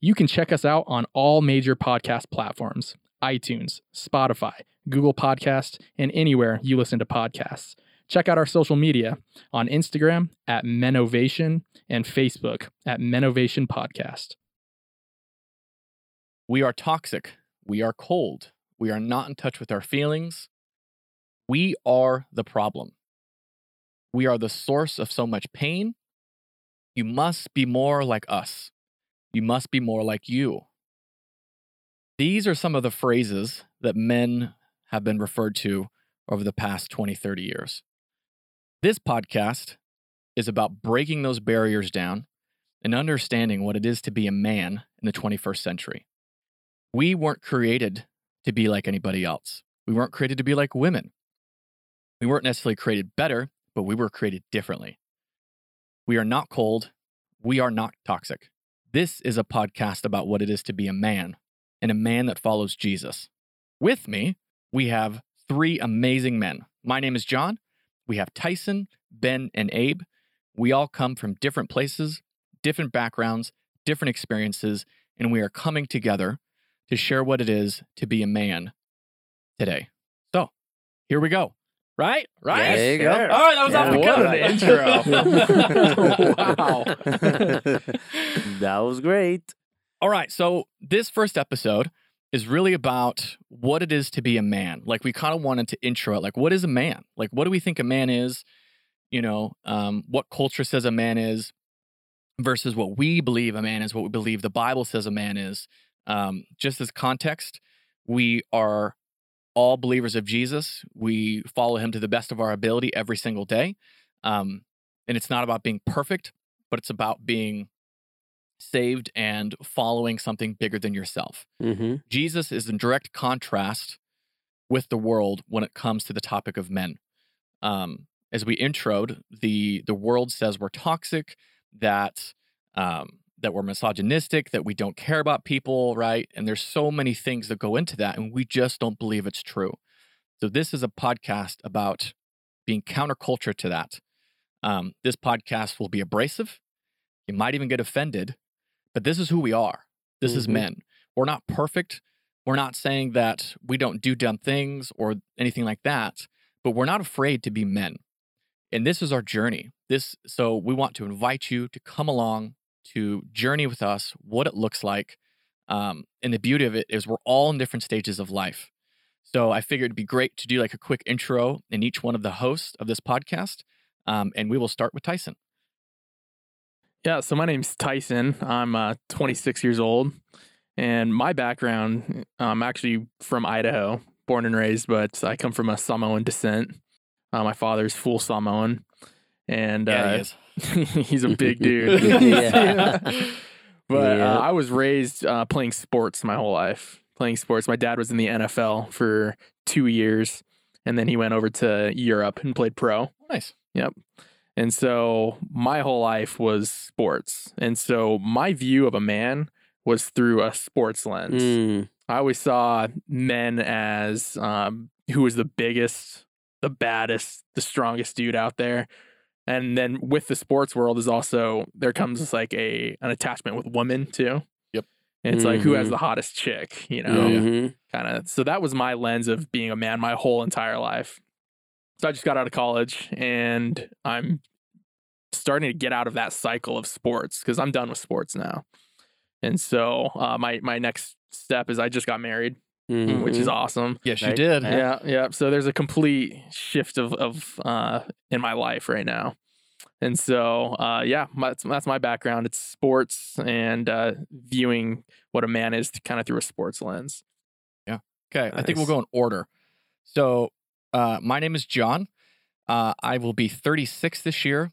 You can check us out on all major podcast platforms iTunes, Spotify, Google Podcasts, and anywhere you listen to podcasts. Check out our social media on Instagram at Menovation and Facebook at Menovation Podcast. We are toxic. We are cold. We are not in touch with our feelings. We are the problem. We are the source of so much pain. You must be more like us. You must be more like you. These are some of the phrases that men have been referred to over the past 20, 30 years. This podcast is about breaking those barriers down and understanding what it is to be a man in the 21st century. We weren't created to be like anybody else. We weren't created to be like women. We weren't necessarily created better, but we were created differently. We are not cold. We are not toxic. This is a podcast about what it is to be a man and a man that follows Jesus. With me, we have three amazing men. My name is John. We have Tyson, Ben, and Abe. We all come from different places, different backgrounds, different experiences, and we are coming together to share what it is to be a man today. So, here we go. Right? Right? There you go. All right, that was off the What cuff. an intro. Wow. That was great. All right. So this first episode is really about what it is to be a man. Like we kind of wanted to intro it. Like, what is a man? Like, what do we think a man is? You know, um, what culture says a man is versus what we believe a man is, what we believe the Bible says a man is. Um, just as context, we are all believers of Jesus. We follow him to the best of our ability every single day. Um, and it's not about being perfect, but it's about being saved and following something bigger than yourself. Mm-hmm. Jesus is in direct contrast with the world when it comes to the topic of men. Um, as we introed, the the world says we're toxic, that um, that we're misogynistic, that we don't care about people, right? And there's so many things that go into that, and we just don't believe it's true. So this is a podcast about being counterculture to that. Um, this podcast will be abrasive. You might even get offended, but this is who we are. This is Mhm. men. We're not perfect. We're not saying that we don't do dumb things or anything like that, but we're not afraid to be men. And this is our journey. This so we want to invite you to come along to journey with us what it looks like. Um, and the beauty of it is we're all in different stages of life. So I figured it'd be great to do like a quick intro in each one of the hosts of this podcast. Um, and we will start with Tyson. Yeah, so my name's Tyson. I'm uh, 26 years old, and my background, I'm actually from Idaho, born and raised, but I come from a Samoan descent. Uh, my father's full Samoan, and Yeah, uh, he is. he's a big dude. Yeah. But Yeah. uh, I was raised uh, playing sports my whole life. Playing sports. My dad was in the NFL for two years, and then he went over to Europe and played pro. Nice. Yep. And so my whole life was sports. And so my view of a man was through a sports lens. Mm. I always saw men as um, who was the biggest, the baddest, the strongest dude out there. And then with the sports world is also there comes like a an attachment with women too. Yep. And it's like who has Mhm. the hottest chick, you know? Mhm. kind of so that was my lens of being a man my whole entire life so i just got out of college and i'm starting to get out of that cycle of sports because i'm done with sports now and so uh, my my next step is i just got married Mhm. which is awesome Yes, you Right. did. Yeah. yeah yeah so there's a complete shift of of uh in my life right now and so uh yeah my, that's, that's my background it's sports and uh viewing what a man is kind of through a sports lens Yeah. Okay, I think we'll go in order. So, uh, my name is John. Uh, I will be 36 this year.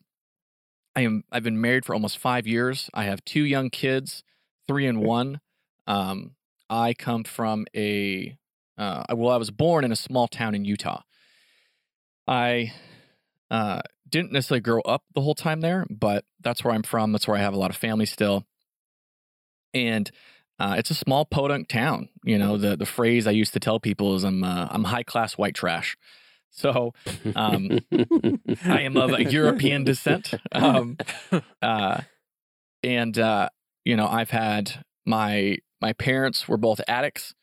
I am. I've been married for almost five years. I have two young kids, three and one. Um, I come from a. Uh, well, I was born in a small town in Utah. I uh, didn't necessarily grow up the whole time there, but that's where I'm from. That's where I have a lot of family still. And uh, it's a small podunk town. You know, the the phrase I used to tell people is I'm uh, I'm high class white trash. So um, I am of a European descent. Um, uh, and uh, you know, I've had my my parents were both addicts,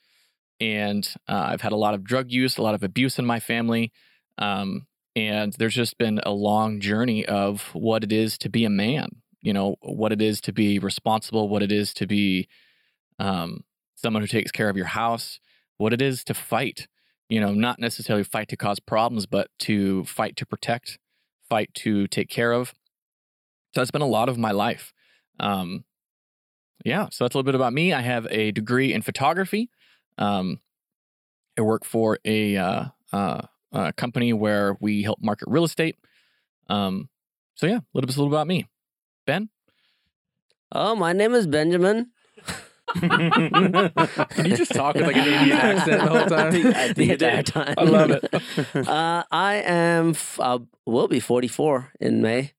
and uh, I've had a lot of drug use, a lot of abuse in my family. Um, and there's just been a long journey of what it is to be a man. You know, what it is to be responsible, what it is to be um, someone who takes care of your house, what it is to fight. You know, not necessarily fight to cause problems, but to fight to protect, fight to take care of. So that's been a lot of my life. Um, yeah, so that's a little bit about me. I have a degree in photography. Um, I work for a, uh, uh, a company where we help market real estate. Um, so yeah, a little bit, a little about me. Ben, Oh, my name is Benjamin. Can you just talk with like an Indian accent the whole time? the You entire did. time. I love it. Uh, I am. F- I will be 44 in May.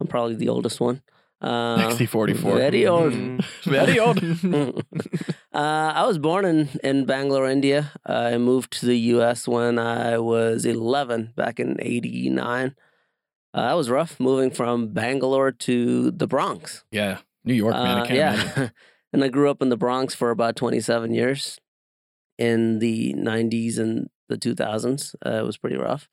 I'm probably the oldest one. Uh, XC44. Very old. Very old. uh, I was born in, in Bangalore, India. I moved to the U.S. when I was 11, back in '89. Uh, that was rough, moving from Bangalore to the Bronx. yeah, New York, man. I Uh, yeah. and I grew up in the Bronx for about 27 years in the 90s and the 2000s. Uh, it was pretty rough.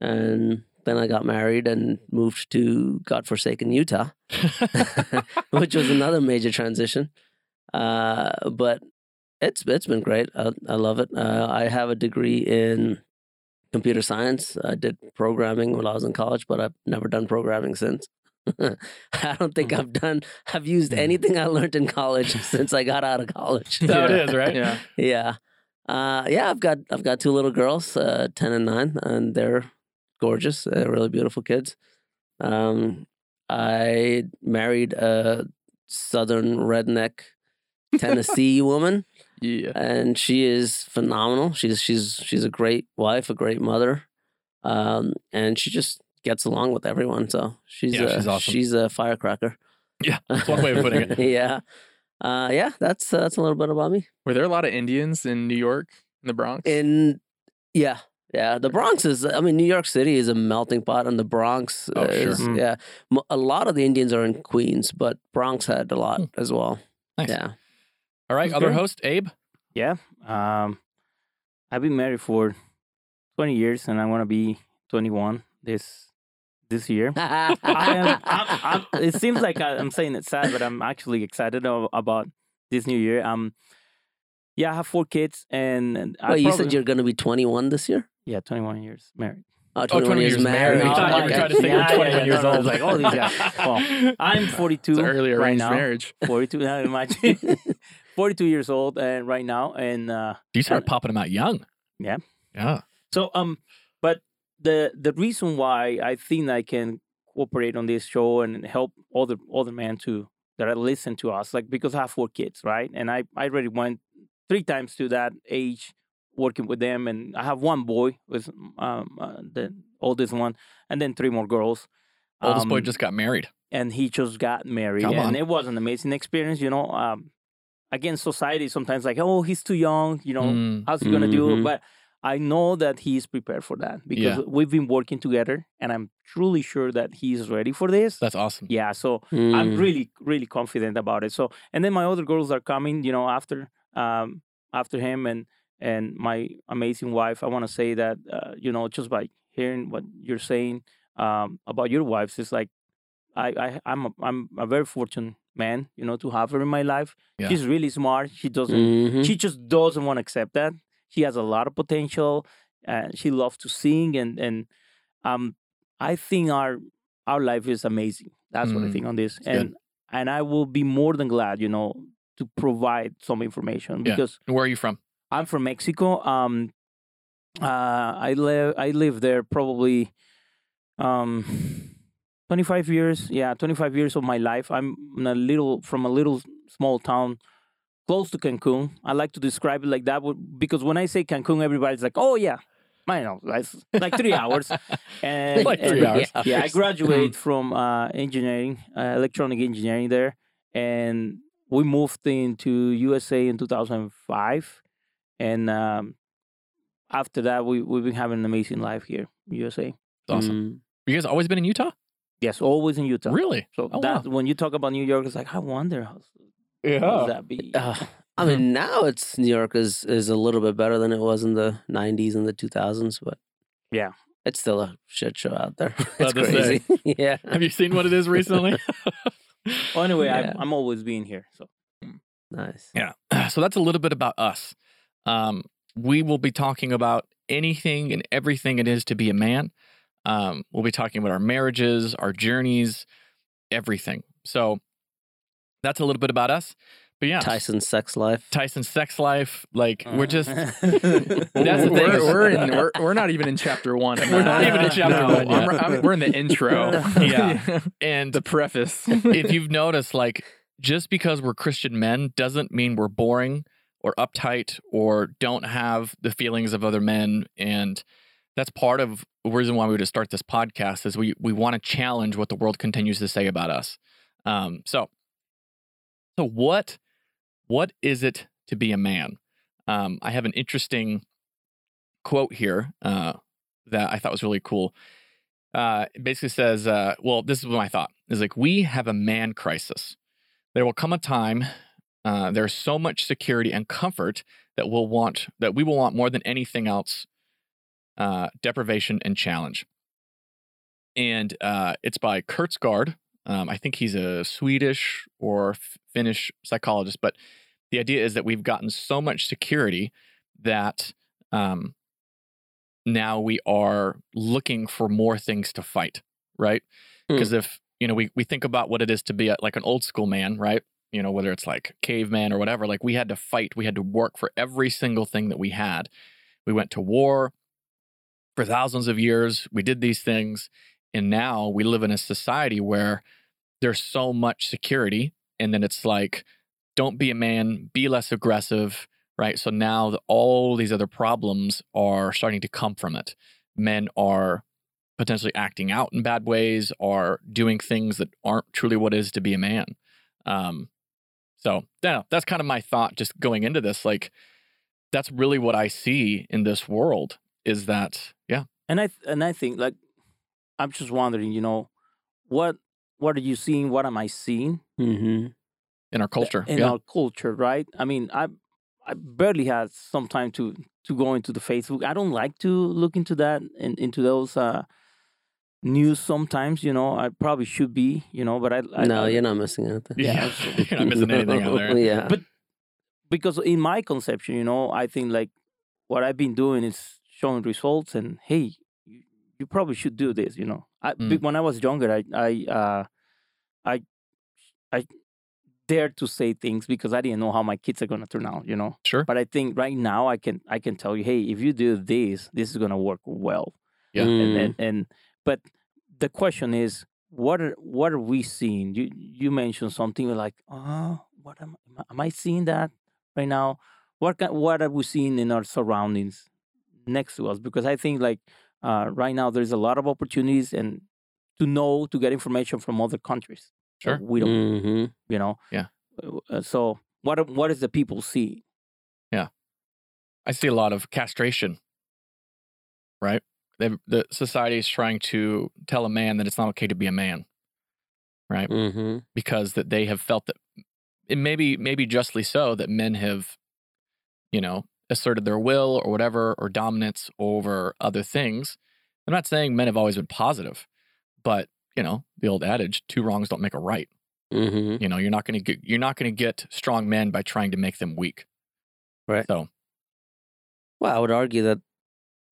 And then I got married and moved to godforsaken Utah, which was another major transition. Uh, but it's it's been great. I, I love it. Uh, I have a degree in computer science. I did programming when I was in college, but I've never done programming since. I don't think I've done. I've used anything I learned in college since I got out of college. That's how it is, right? Yeah. Yeah, uh, yeah. I've got I've got two little girls, uh, ten and nine, and they're gorgeous. They're really beautiful kids. Um, I married a southern redneck Tennessee woman, Yeah. and she is phenomenal. She's she's she's a great wife, a great mother, um, and she just gets along with everyone. So she's Yeah, a, she's awesome. she's a firecracker. Yeah, that's one way of putting it. yeah, uh, yeah. That's uh, that's a little bit about me. Were there a lot of Indians in New York, in the Bronx? In yeah, yeah. The Bronx is. I mean, New York City is a melting pot, and the Bronx Oh, sure. is Mm. yeah. A lot of the Indians are in Queens, but Bronx had a lot Hmm. as well. Nice. Yeah. All right, other great. host, Abe. Yeah. Um, I've been married for 20 years, and I want to be 21 this this year. I am. I'm, I'm, it seems like I, I'm saying it sad, but I'm actually excited about this new year. Um, yeah, I have four kids, and, and I Wait, you said you're going to be 21 this year? Yeah, 21 years married. Oh, 20 years married. I I thought you were okay. trying to say you were Yeah, yeah, 21 yeah, years no, no, I old. was like, oh, these guys. Well, I'm 42 It's an early right now. marriage. 42 now, imagine. 42 years old and right now, and uh, You started popping them out young. Yeah. Yeah. So um, but the the reason why I think I can cooperate on this show and help other other men to that I listen to us, like because I have four kids, right? And I I already went three times to that age working with them, and I have one boy with um uh, the oldest one, and then three more girls. Oldest boy Um, just got married. and he just got married Come and on. it was an amazing experience you know um again society sometimes like oh he's too young you know Mm, how's he gonna do Mhm. but i know that he's prepared for that because Yeah. we've been working together and i'm truly sure that he's ready for this that's awesome. yeah so i'm Mm. really really confident about it so and then my other girls are coming you know after um after him and and my amazing wife i want to say that uh, you know just by hearing what you're saying um about your wives it's like i i i'm a, i'm a very fortunate man you know to have her in my life Yeah. she's really smart she doesn't Mhm. she just doesn't want to accept that she has a lot of potential and she loves to sing and and um i think our our life is amazing that's what i Mm, think on this good. and and i will be more than glad you know to provide some information because And where are you from? I'm from mexico um uh i live i live there probably um 25 years yeah 25 years of my life i'm in a little from a little small town close to cancun i like to describe it like that because when i say cancun everybody's like oh yeah I know, like three hours. And, Like three and- hours. Yeah, I graduated from uh, engineering, uh, electronic engineering there, and we moved into USA in 2005, and um, after that, we we've been having an amazing life here, in USA. Awesome. Mm. You guys always been in Utah? Yes, always in Utah. Really? So Oh, that wow. when you talk about New York, it's like I wonder how, Yeah. how that be? Uh, I mean, now it's New York is is a little bit better than it was in the '90s and the 2000s, but Yeah. it's still a shit show out there. It's crazy. yeah. Have you seen what it is recently? well, anyway, Yeah. I'm, I'm always being here. So Nice. Yeah. So that's a little bit about us. Um, we will be talking about anything and everything it is to be a man. Um, we'll be talking about our marriages, our journeys, everything. So that's a little bit about us. But yeah, Tyson's sex life. Tyson's sex life. Like we're just That's That's the thing we're, we're in we're, we're not even in chapter one. We're not even in chapter No, one I'm- I'm- we're in the intro. Yeah. and the preface. if you've noticed, like just because we're Christian men doesn't mean we're boring or uptight or don't have the feelings of other men. And that's part of the reason why we would start this podcast is we we want to challenge what the world continues to say about us. Um, so, so what what is it to be a man? Um, I have an interesting quote here uh, that I thought was really cool. Uh, it basically says, uh, well, this is what my thought is like, we have a man crisis. There will come a time, uh, there's so much security and comfort that we'll want, that we will want more than anything else, uh, deprivation and challenge. And uh, it's by Kurtzgaard. Um, I think he's a Swedish or Finnish psychologist, but the idea is that we've gotten so much security that um, now we are looking for more things to fight, right? Hmm. Because if you know, we we think about what it is to be a, like an old school man, right? You know, whether it's like caveman or whatever, like we had to fight, we had to work for every single thing that we had. We went to war for thousands of years. We did these things, and now we live in a society where there's so much security, and then it's like, don't be a man, be less aggressive, right? So now the, all these other problems are starting to come from it. Men are potentially acting out in bad ways, are doing things that aren't truly what it is to be a man. Um, so yeah, that's kind of my thought just going into this. Like, that's really what I see in this world is that, yeah, and I and I think like I'm just wondering, you know, what what are you seeing? What am I seeing Mm-hmm. in our culture. in yeah. our culture? Right? I mean, I I barely had some time to to go into the Facebook. I don't like to look into that and into those uh news sometimes. You know, I probably should be. You know, but I, I no, I- you're not missing anything. Yeah, Yeah. You're not missing anything out there. yeah. But because in my conception, you know, I think like what I've been doing is showing results, and hey, you, you probably should do this. You know, I, Mm. be- when I was younger, I I uh, I I dared to say things because I didn't know how my kids are gonna turn out. You know, Sure. but I think right now I can I can tell you, hey, if you do this, this is gonna work well. Yeah. And Mm. and, and but the question is, what are what are we seeing? You you mentioned something like, oh, what am am I- seeing that right now? What ki- what are we seeing in our surroundings next to us? Because I think like uh, right now there's a lot of opportunities and to know to get information from other countries. Sure. we don't hmm you know Yeah. Uh, so what what is the people see Yeah, I see a lot of castration, right? They've, the society is trying to tell a man that it's not okay to be a man, right? hmm Because that they have felt that, and maybe maybe justly so, that men have, you know, asserted their will or whatever or dominance over other things. I'm not saying men have always been positive, but you know the old adage: two wrongs don't make a right. hmm You know, you're not going to get you're not going to get strong men by trying to make them weak. Right. So Well, I would argue that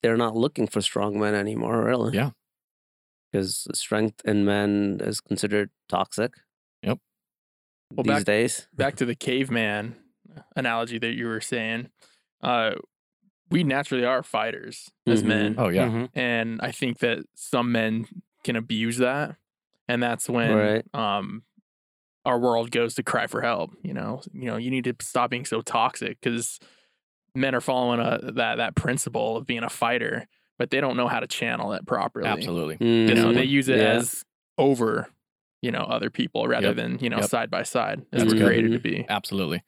they're not looking for strong men anymore, really. Yeah. Because strength in men is considered toxic. Yep. Well, these back- days. back to the caveman analogy that you were saying, uh, we naturally are fighters as Mhm. men, oh yeah, Mhm. and I think that some men can abuse that, and that's when Right. um, our world goes to cry for help. You know, you know, you need to stop being so toxic because men are following a, that that principle of being a fighter, but they don't know how to channel it properly. absolutely. You know, they use it Yeah. as over, you know, other people rather Yep. than you know Yep. side by side as That's we're good. created to be. Absolutely.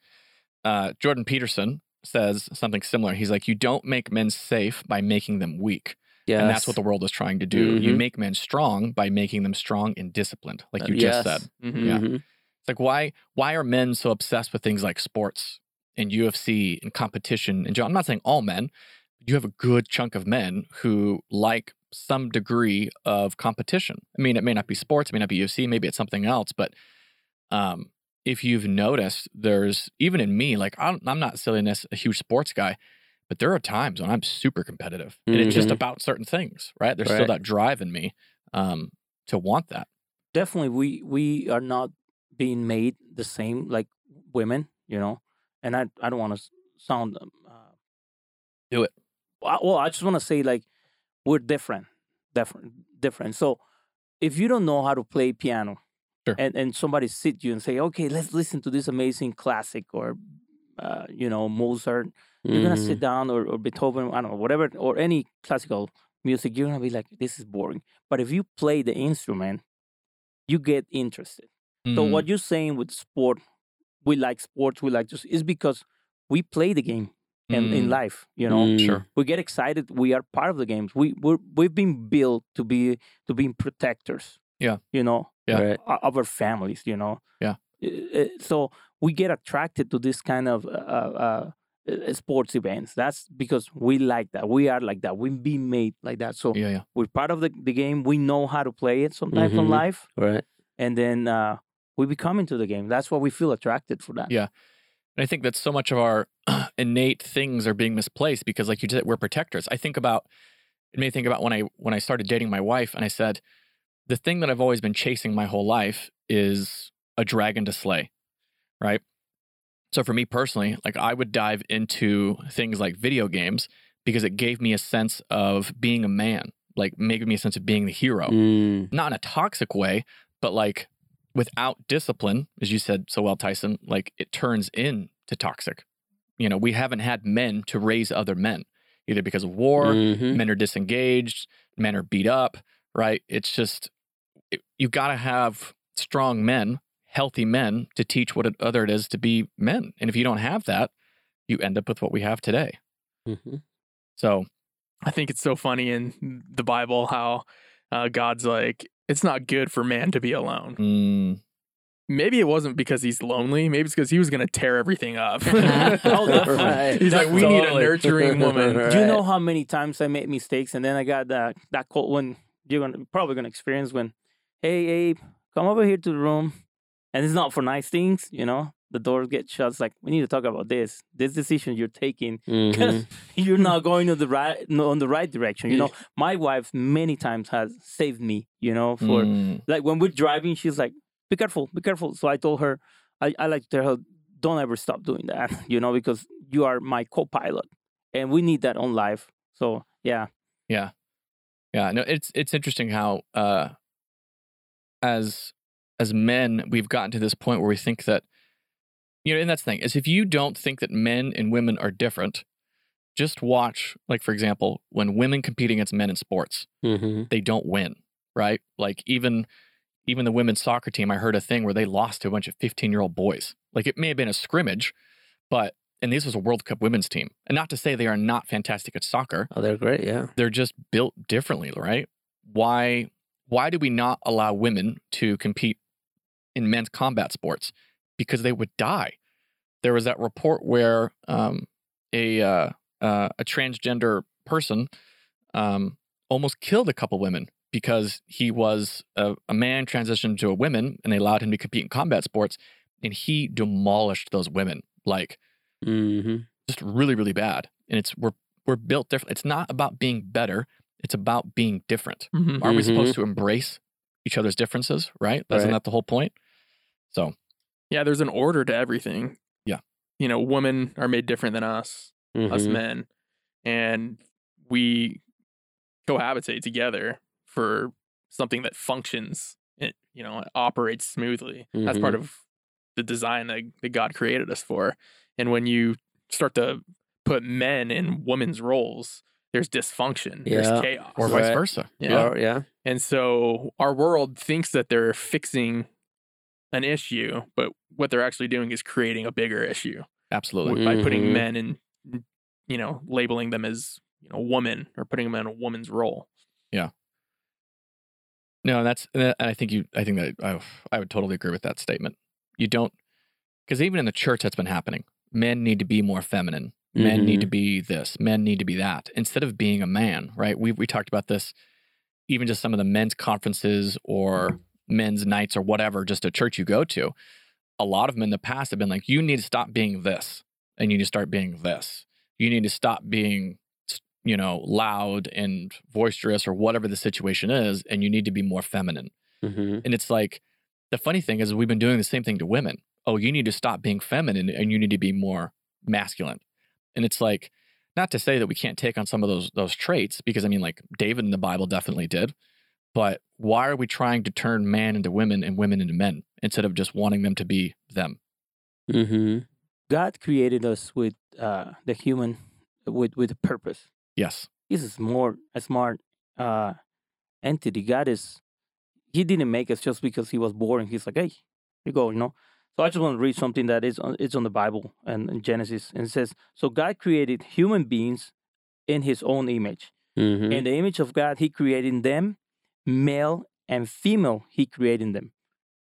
Uh, Jordan Peterson says something similar. He's like, you don't make men safe by making them weak. Yes. And that's what the world is trying to do. You Mhm. make men strong by making them strong and disciplined, like you Yes. just said. Mhm. Yeah. Mhm. It's like why why are men so obsessed with things like sports and UFC and competition? And I'm not saying all men. You have a good chunk of men who like some degree of competition. I mean, it may not be sports, it may not be UFC, maybe it's something else. But um, if you've noticed, there's even in me, like I'm, I'm not silliness a huge sports guy, but there are times when I'm super competitive, and it's just Mhm. about certain things, right? There's still that drive in me um, to want that. definitely we we are not being made the same like women you know and i i don't want to sound um, uh, Do it. well, i just want to say like we're different different different so if you don't know how to play piano Sure. and and somebody sit you and say okay let's listen to this amazing classic or uh, you know mozart you're gonna sit Mhm. down or, or beethoven i don't know whatever or any classical music you're gonna be like this is boring but if you play the instrument you get interested so Mm, what you're saying with sport we like sports we like just is because we play the game in, in mm, life you know Mm. Sure. we get excited we are part of the games we we're, we've been built to be to be protectors Yeah. you know Yeah. Right. of our families you know Yeah. Uh, uh, so we get attracted to this kind of uh, uh, uh, sports events that's because we like that we are like that we've been made like that so Yeah, yeah. we're part of the, the game we know how to play it sometimes in Mhm. life Right. and then uh, we become into the game that's why we feel attracted for that Yeah. And I think that so much of our innate things are being misplaced because, like you said, we're protectors. I think about it made me think about when I when I started dating my wife, and I said, the thing that I've always been chasing my whole life is a dragon to slay, right? So for me personally, like I would dive into things like video games because it gave me a sense of being a man, like making me a sense of being the hero Mm. not in a toxic way, but like without discipline, as you said so well, Tyson, like it turns into toxic. You know, we haven't had men to raise other men, either because of war, Mhm. men are disengaged, men are beat up, right? It's just, it, you got to have strong men, healthy men to teach what it, other it is to be men. And if you don't have that, you end up with what we have today. Mhm. So, I think it's so funny in the Bible how uh, God's like, it's not good for man to be alone. mm, Maybe it wasn't because he's lonely. Maybe it's because he was going to tear everything up. Oh. Right. He's like, we need a nurturing woman. Right. Do you know how many times I made mistakes and then I got that that call when you're gonna probably gonna experience when, hey Abe, come over here to the room, and it's not for nice things, you know. The doors get shut. It's like we need to talk about this. This decision you're taking, Mhm. you're not going in the right no, on the right direction. You know, my wife many times has saved me. You know, for mm, like when we're driving, she's like, "Be careful, be careful." So I told her, I, I like to tell her, "Don't ever stop doing that," you know, because you are my co-pilot, and we need that on life. So yeah, Yeah. Yeah. No, it's it's interesting how uh as as men we've gotten to this point where we think that you know, and that's the thing, is if you don't think that men and women are different, just watch, like for example, when women compete against men in sports, Mhm. they don't win, right? Like even even the women's soccer team, I heard a thing where they lost to a bunch of 15 year old boys. Like it may have been a scrimmage, but and this was a World Cup women's team. And not to say they are not fantastic at soccer, Oh, they're great. Yeah. they're just built differently, right? Why why do we not allow women to compete in men's combat sports? Because they would die. There was that report where um, a uh, uh, a transgender person um, almost killed a couple women because he was a, a man transitioned to a woman, and they allowed him to compete in combat sports, and he demolished those women like hmm just really really bad and it's we're we're built different it's not about being better it's about being different Mhm. aren't we Mhm. supposed to embrace each other's differences right isn't Right. that the whole point so Yeah, there's an order to everything. Yeah. You know, women are made different than us, us Mhm. men, and we cohabitate together for something that functions. It you know it operates smoothly. That's part of the design that, that God created us for. And when you start to put men in women's roles, there's dysfunction. Yeah. There's chaos. or vice Right. versa Yeah. Or- yeah. And so our world thinks that they're fixing an issue, but what they're actually doing is creating a bigger issue absolutely by putting Mhm. men in you know, labeling them as you know woman or putting them in a woman's role. Yeah. No, that's and I think you. I think that I, I would totally agree with that statement. You don't, because even in the church, that's been happening. Men need to be more feminine. Men need to be this. Men need to be that. Instead of being a man, right? We we talked about this. Even just some of the men's conferences or men's nights or whatever, just a church you go to. A lot of them in the past have been like, you need to stop being this, and you need to start being this. You need to stop being you know, loud and boisterous or whatever the situation is, and you need to be more feminine. hmm And it's like the funny thing is we've been doing the same thing to women. Oh, you need to stop being feminine and you need to be more masculine. And it's like not to say that we can't take on some of those those traits because I mean like David in the Bible definitely did. But why are we trying to turn man into women and women into men instead of just wanting them to be them? hmm God created us with uh, the human with with a purpose. Yes. He's a smart, a smart uh, entity. God is. He didn't make us just because he was boring. He's like, hey, here you go, you know. So I just want to read something that is on, it's on the Bible and in Genesis, and it says, "So God created human beings in His own image. hmm In the image of God, He created them, male and female. He created them."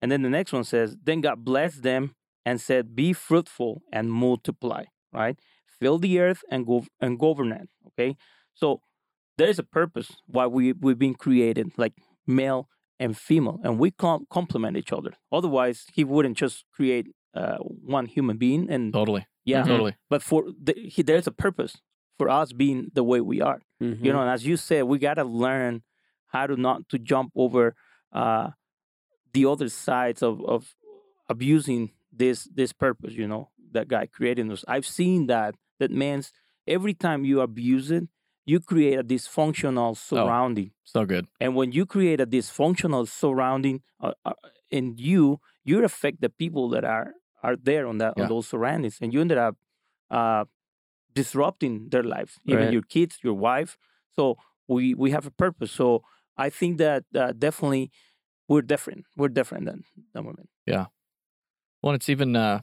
And then the next one says, "Then God blessed them and said, Be fruitful and multiply." Right? Fill the earth and go and govern it. Okay, so there is a purpose why we we've been created, like male and female, and we com- complement each other. Otherwise, He wouldn't just create uh, one human being. And Totally. yeah, Totally. but for the, he, there's a purpose for us being the way we are Mm-hmm. you know and as you said we got to learn how to not to jump over uh the other sides of of abusing this this purpose you know that god created us i've seen that that means every time you abuse it you create a dysfunctional surrounding So good. and when you create a dysfunctional surrounding uh, uh, in you you affect the people that are are there on that Yeah. on those surroundings and you ended up uh disrupting their lives even Right. your kids your wife so we we have a purpose so i think that uh, definitely we're different we're different than than women Yeah. Well, it's even uh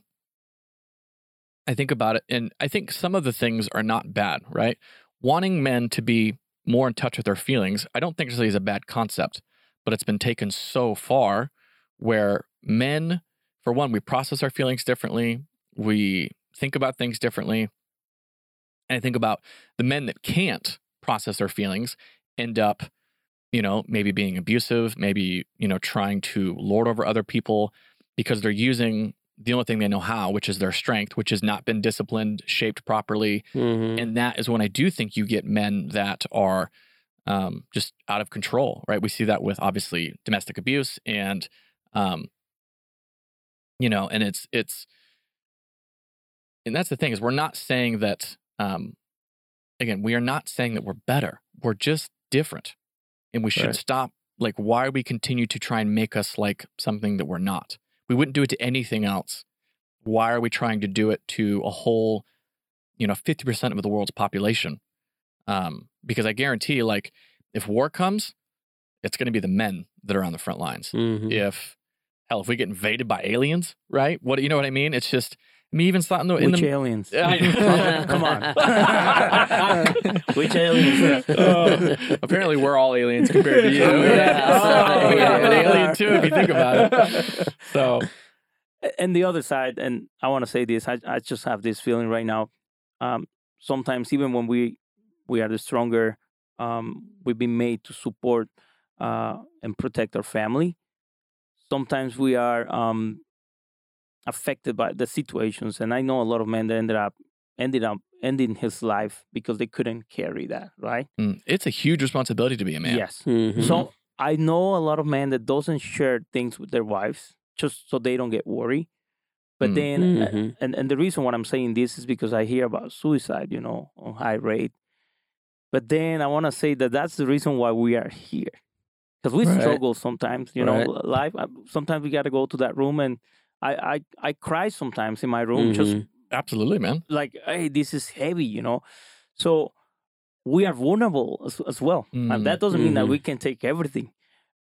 I think about it and I think some of the things are not bad, right? Wanting men to be more in touch with their feelings, I don't think necessarily is a bad concept, but it's been taken so far where men, for one, we process our feelings differently, we think about things differently. And I think about the men that can't process their feelings end up, you know, maybe being abusive, maybe, you know, trying to lord over other people because they're using the only thing they know how, which is their strength, which has not been disciplined, shaped properly. hmm And that is when I do think you get men that are um, just out of control, right? We see that with obviously domestic abuse and, um, you know, and it's, it's, and that's the thing is we're not saying that, um, again, we are not saying that we're better. We're just different. And we should Right. stop. Like, why we continue to try and make us like something that we're not? We wouldn't do it to anything else. Why are we trying to do it to a whole, you know, 50% of the world's population? Um, because I guarantee, like, if war comes, it's going to be the men that are on the front lines. hmm If, hell, if we get invaded by aliens, right? What, you know what I mean? It's just, Mean, even in the, in which the aliens I- come on which aliens Uh, apparently, we're all aliens compared to you. Yeah. Oh, yeah, I'm an alien too, if you think about it. So, and the other side, and I want to say this, I, I just have this feeling right now. Um, sometimes even when we we are the stronger, um, we've been made to support uh, and protect our family. Sometimes we are um, affected by the situations, and I know a lot of men that ended up ended up ending his life because they couldn't carry that. Right? mm, it's a huge responsibility to be a man. Yes. hmm So I know a lot of men that doesn't share things with their wives just so they don't get worried. But Mm. then, uh, Mhm. and and the reason why I'm saying this is because I hear about suicide, you know, on high rate. But then I want to say that that's the reason why we are here, because we Right. struggle sometimes, you know, Right. life. uh, Sometimes we got to go to that room, and I I I cry sometimes in my room, just Mhm. Absolutely, man. like, hey, this is heavy, you know. So we are vulnerable as, as well. Mm, And that doesn't mean that mhm. we can take everything.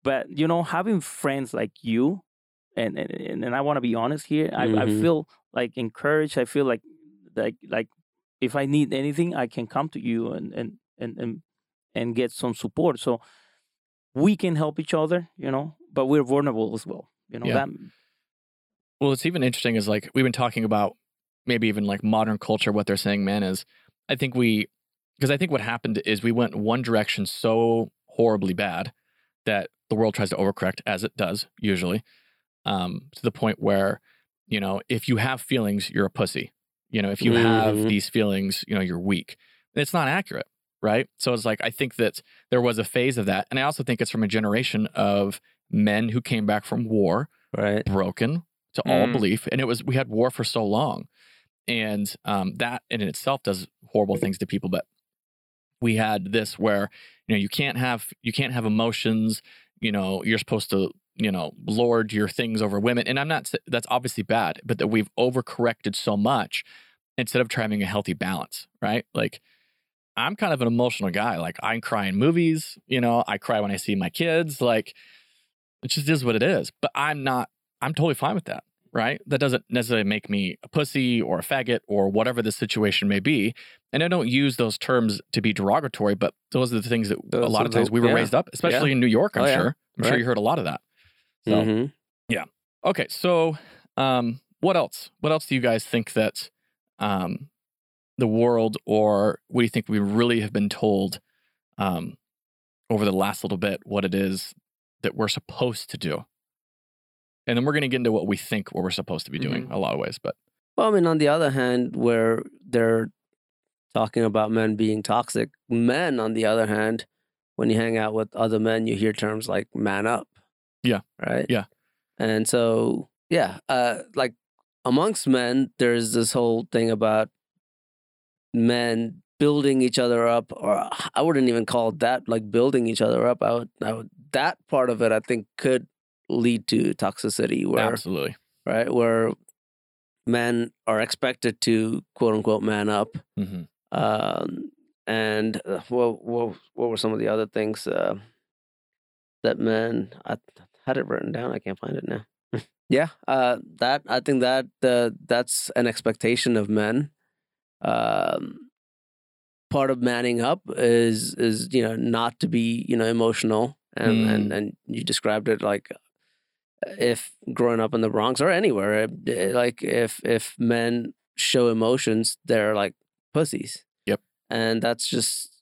But, you know, having friends like you, and and, and, I want to be honest here, I, I Mhm. feel like encouraged. I feel like like like if I need anything, I can come to you and and and and, and get some support. So we can help each other, you know, but we're vulnerable as well. You know Yeah. that Well, what's even interesting is like we've been talking about maybe even like modern culture, what they're saying man is. I think we, because I think what happened is we went one direction so horribly bad that the world tries to overcorrect, as it does usually, um, to the point where, you know, if you have feelings, you're a pussy. You know, if you have Mhm. these feelings, you know, you're weak. It's not accurate, right? So it's like, I think that there was a phase of that. And I also think it's from a generation of men who came back from war Right. broken to all Mm. belief and it was we had war for so long and um, that in itself does horrible things to people but we had this where you know you can't have you can't have emotions you know you're supposed to you know lord your things over women and i'm not that's obviously bad but that we've overcorrected so much instead of trying a healthy balance right like i'm kind of an emotional guy like i cry in movies you know i cry when i see my kids like it just is what it is but i'm not i'm totally fine with that right that doesn't necessarily make me a pussy or a faggot or whatever the situation may be and i don't use those terms to be derogatory but those are the things that a lot of times we were yeah. raised up especially in new york i'm Oh, yeah. sure i'm sure you heard a lot of that so Mhm. Okay, so um, what else? What else do you guys think that um, the world, or what do you think we really have been told um, over the last little bit, what it is that we're supposed to do? And then we're going to get into what we think what we're supposed to be doing a lot of ways. But Well, I mean, on the other hand, where they're talking about men being toxic, men, on the other hand, when you hang out with other men, you hear terms like man up. Yeah. Right. Yeah. And so, yeah, uh, like amongst men, there's this whole thing about men building each other up, or I wouldn't even call it that like building each other up. I would, I would that part of it, I think, could lead to toxicity where absolutely. right? Where men are expected to quote unquote man up. hmm Um, and uh, what, what, what were some of the other things uh, that men, I had it written down. I can't find it now. yeah, uh, that I think that uh, that's an expectation of men. Um, part of manning up is is you know not to be you know emotional and and and you described it like if growing up in the Bronx or anywhere, eh, eh, like if if men show emotions, they're like pussies. Yep. And that's just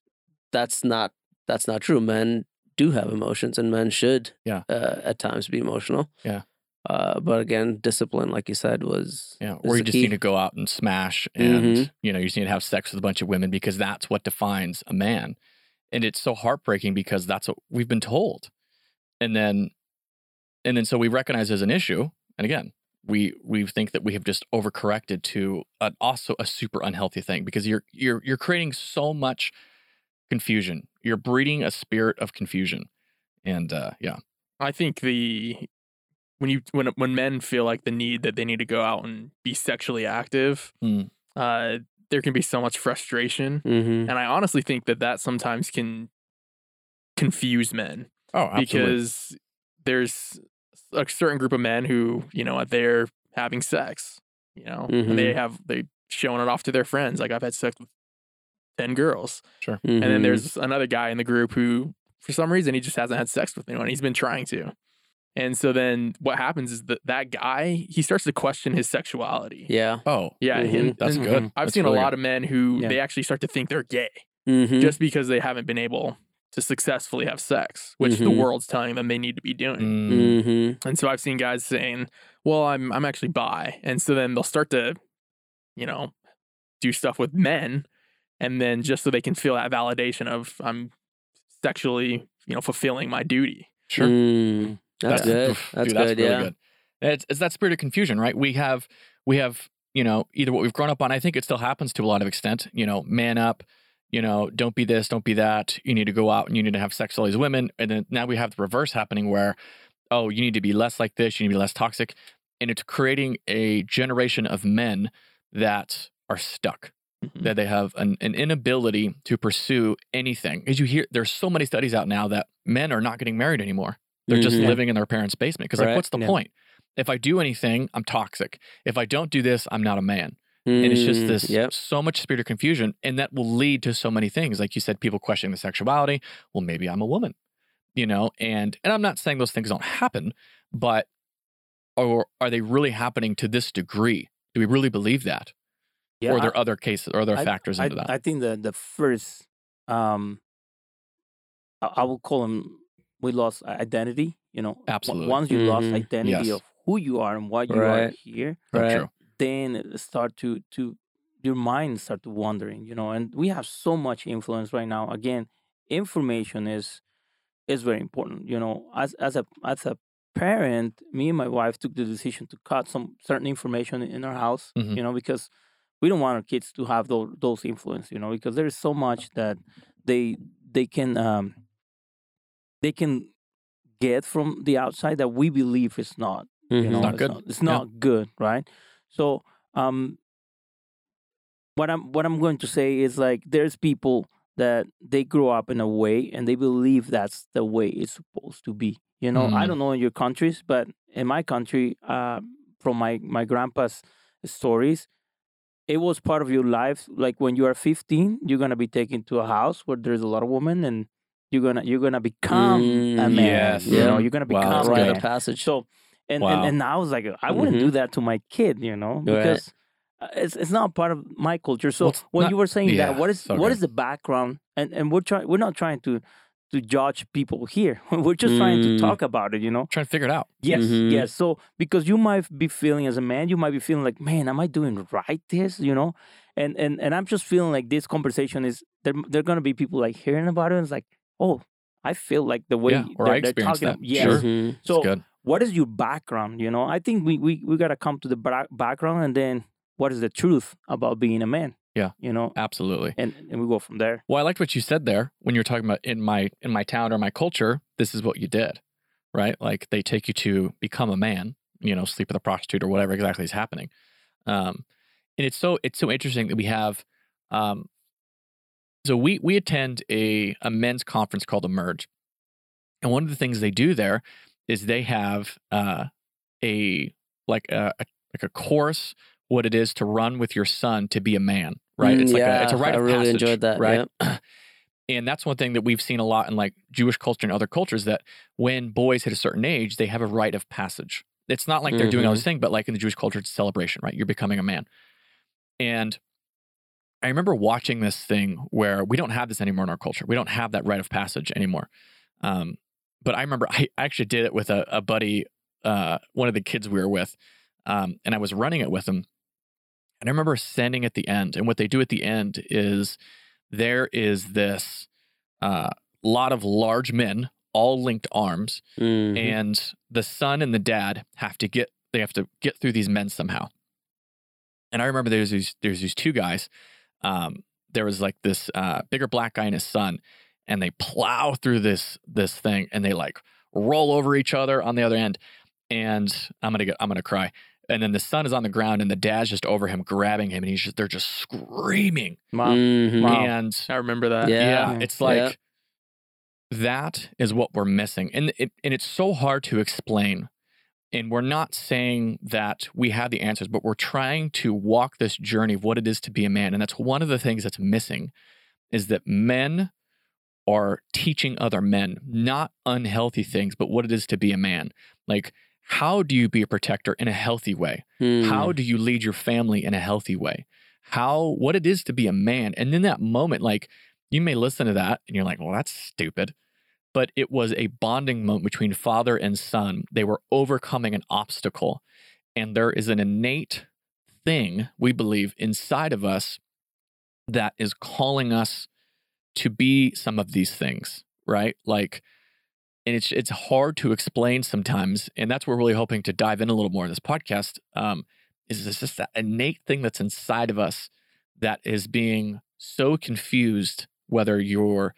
that's not that's not true. Men do have emotions, and men should Yeah. uh, at times be emotional. Yeah. Uh, but again, discipline, like you said, was Yeah, or you just key. need to go out and smash, and Mhm. you know, you just need to have sex with a bunch of women because that's what defines a man, and it's so heartbreaking because that's what we've been told, and then, and then so we recognize as an issue, and again, we we think that we have just overcorrected to an, also a super unhealthy thing because you're you're you're creating so much confusion, you're breeding a spirit of confusion, and uh, yeah, I think the when you when when men feel like the need that they need to go out and be sexually active, Mm. uh, there can be so much frustration, Mm-hmm. and I honestly think that that sometimes can confuse men oh, absolutely, because there's a certain group of men who you know they're having sex, you know, and they have they showing it off to their friends. Like I've had sex with ten girls, and Mm-hmm. then there's another guy in the group who, for some reason, he just hasn't had sex with anyone. He's been trying to. And so then what happens is that that guy, he starts to question his sexuality. yeah. oh, Yeah. Mhm. and- that's and good. I've That's seen really a good. lot of men who Yeah. they actually start to think they're gay Mm-hmm. just because they haven't been able to successfully have sex, which the Mhm. world's telling them they need to be doing. Mm, mm-hmm. And so I've seen guys saying, "Well, I'm I'm actually bi," and so then they'll start to, you know, do stuff with men, and then just so they can feel that validation of I'm sexually, you know, fulfilling my duty. sure. Mm. That's That's- good. oof, That's dude, good. really yeah. good. It's, it's that spirit of confusion, right? We have, we have, you know, either what we've grown up on. I think it still happens to a lot of extent. You know, man up. You know, don't be this, don't be that. You need to go out and you need to have sex with all these women. And then now we have the reverse happening where, oh, you need to be less like this. You need to be less toxic, and it's creating a generation of men that are stuck. Mhm. That they have an, an inability to pursue anything. As you hear, there's so many studies out now that men are not getting married anymore. They're just Mhm. living in their parents' basement. Because like, what's the Yeah. point? If I do anything, I'm toxic. If I don't do this, I'm not a man. And it's just Mm, this Yep. so much spirit of confusion and that will lead to so many things like you said people questioning the sexuality well maybe i'm a woman you know and and i'm not saying those things don't happen but or are they really happening to this degree do we really believe that Yeah, or are I- there other cases or other I- factors I, into that I think the the first, um, I, I will call them. We lost identity. You know, Absolutely. Once you lost Mhm. identity Yes. of who you are and why you are here, Right. Then start to to your mind start to wandering. You know, and we have so much influence right now. Again, information is is very important. You know, as as a as a parent, me and my wife took the decision to cut some certain information in our house. Mhm. You know, because we don't want our kids to have those those influence. You know, because there is so much that they they can um they can get from the outside that we believe is not you Mhm. know not it's good. not, it's Yeah. not good right so um what i'm what i'm going to say is like there's people that they grow up in a way and they believe that's the way it's supposed to be you know i Mhm. don't know in your countries but in my country uh, from my my grandpa's stories it was part of your life like when you are 15 you're gonna be taken to a house where there's a lot of women and you're gonna you're gonna become a Mm, man yes. you know you're gonna Wow, become that's a Rite of man passage. so, and, Wow. and and I was like, I wouldn't do Mhm. that to my kid, you know, because uh, it's it's not part of my culture. So Well, when not- you were saying yeah, that, what is what is the background? And and we're trying we're not trying to to judge people here. we're just trying to Mm. talk about it, you know. trying to figure it out Yes, Mhm. yes. So because you might be feeling as a man, you might be feeling like, man, am I doing right? This, you know, and and and I'm just feeling like this conversation is there. There are gonna be people like hearing about it. And it's like, oh, I feel like the way Yeah, or they're, I they're talking. that. Yes. Sure. Mhm. So good what is your background? You know, I think we we we gotta come to the bra- background and then what is the truth about being a man? Yeah. You know, absolutely and and we go from there. Well, I liked what you said there when you're talking about in my in my town or my culture, this is what you did, right? Like they take you to become a man, you know, sleep with a prostitute or whatever exactly is happening. Um, and it's so it's so interesting that we have. Um, so we we attend a a men's conference called Emerge, and one of the things they do there is they have uh, a like a, a like a course what it is to run with your son to be a man, right? Mm, it's like yeah, a, it's a rite I of really passage, enjoyed that. right? yep. And that's one thing that we've seen a lot in like Jewish culture and other cultures that when boys hit a certain age, they have a rite of passage. It's not like they're doing all this thing, but like in the Jewish culture, it's a celebration, right? You're becoming a man. And I remember watching this thing where we don't have this anymore in our culture. We don't have that rite of passage anymore. Um, but I remember I actually did it with a, a buddy, uh, one of the kids we were with, um, and I was running it with him. And I remember standing at the end, and what they do at the end is there is this uh, lot of large men, all linked arms, Mhm. and the son and the dad have to get they have to get through these men somehow. And I remember there's these there's these two guys. Um, there was like this uh, bigger black guy and his son, and they plow through this this thing, and they like roll over each other on the other end. And I'm gonna get I'm gonna cry. And then the son is on the ground, and the dad's just over him, grabbing him, and he's just they're just screaming. Wow. Mhm. Wow. And I remember that. Yeah. yeah, it's Yeah. like that is what we're missing, and it and it's so hard to explain. And we're not saying that we have the answers, but we're trying to walk this journey of what it is to be a man, and that's one of the things that's missing, is that men are teaching other men not unhealthy things, but what it is to be a man. Like, how do you be a protector in a healthy way? How hmm. do you lead your family in a healthy way? How, what it is to be a man. And in that moment, like you may listen to that and you're like, well, that's stupid. But it was a bonding moment between father and son. They were overcoming an obstacle. And there is an innate thing, we believe, inside of us that is calling us to be some of these things, right? Like, and it's it's hard to explain sometimes, and that's what we're really hoping to dive in a little more in this podcast. Um, is this just that innate thing that's inside of us that is being so confused? Whether you're,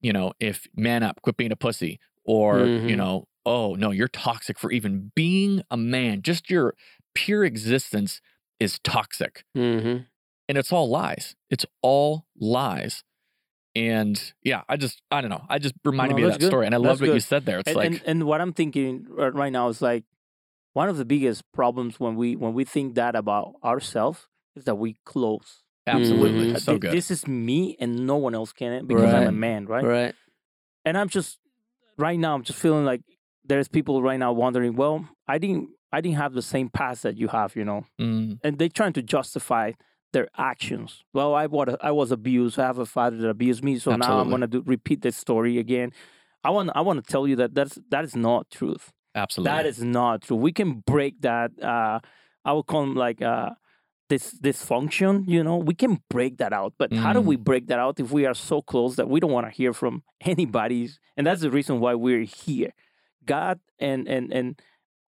you know, if man up, quit being a pussy, or you Mhm. know, oh no, you're toxic for even being a man. Just your pure existence is toxic, Mhm. and it's all lies. It's all lies. And yeah, I just I don't know. I just reminded No, me of that good. story, and I That's love what you said there. It's and, like and and what I'm thinking right now is like one of the biggest problems when we when we think that about ourselves is that we close. Absolutely. Mhm. Uh, So good. This is me, and no one else can it because I'm a man, right? Right. And I'm just right now. I'm just feeling like there's people right now wondering. Well, I didn't. I didn't have the same past that you have, you know, Mm, and they're trying to justify their actions. Well, I was I was abused. I have a father that abused me, so now I'm gonna do, repeat this story again. I want I want to tell you that that's that is not truth. absolutely. That is not true. We can break that. Uh, I would call them like uh, this dysfunction. You know, we can break that out. But how do Mm. we break that out if we are so close that we don't want to hear from anybody? And that's the reason why we're here. God and and and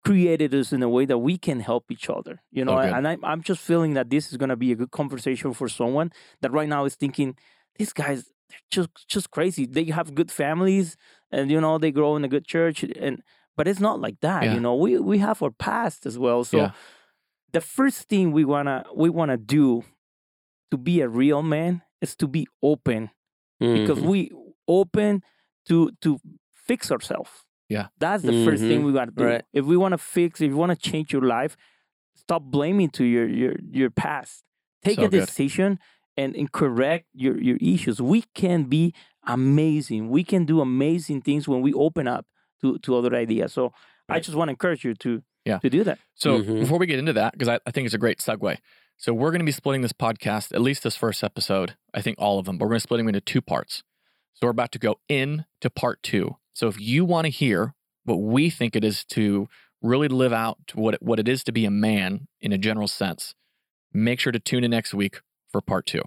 created us in a way that we can help each other. You know, So good. and I, I'm just feeling that this is gonna be a good conversation for someone that right now is thinking, these guys they're just just crazy. They have good families, and you know they grow in a good church, and but it's not like that. Yeah. You know, we we have our past as well. So Yeah. the first thing we wanna we wanna do to be a real man is to be open because Mhm. we open to to fix ourselves. Yeah. That's the first thing Mhm. we gotta do. Right. If we wanna fix, if you wanna change your life, stop blaming to your your your past. Take So a good. decision and, and correct your your issues. We can be amazing. We can do amazing things when we open up to to other ideas. So I just want to encourage you to Yeah. to do that. So Mhm. before we get into that, because I, I think it's a great segue. So we're going to be splitting this podcast, at least this first episode. I think all of them, but we're going to split them into two parts. So we're about to go in to part two. So if you want to hear what we think it is to really live out what it, what it is to be a man in a general sense, make sure to tune in next week for part two.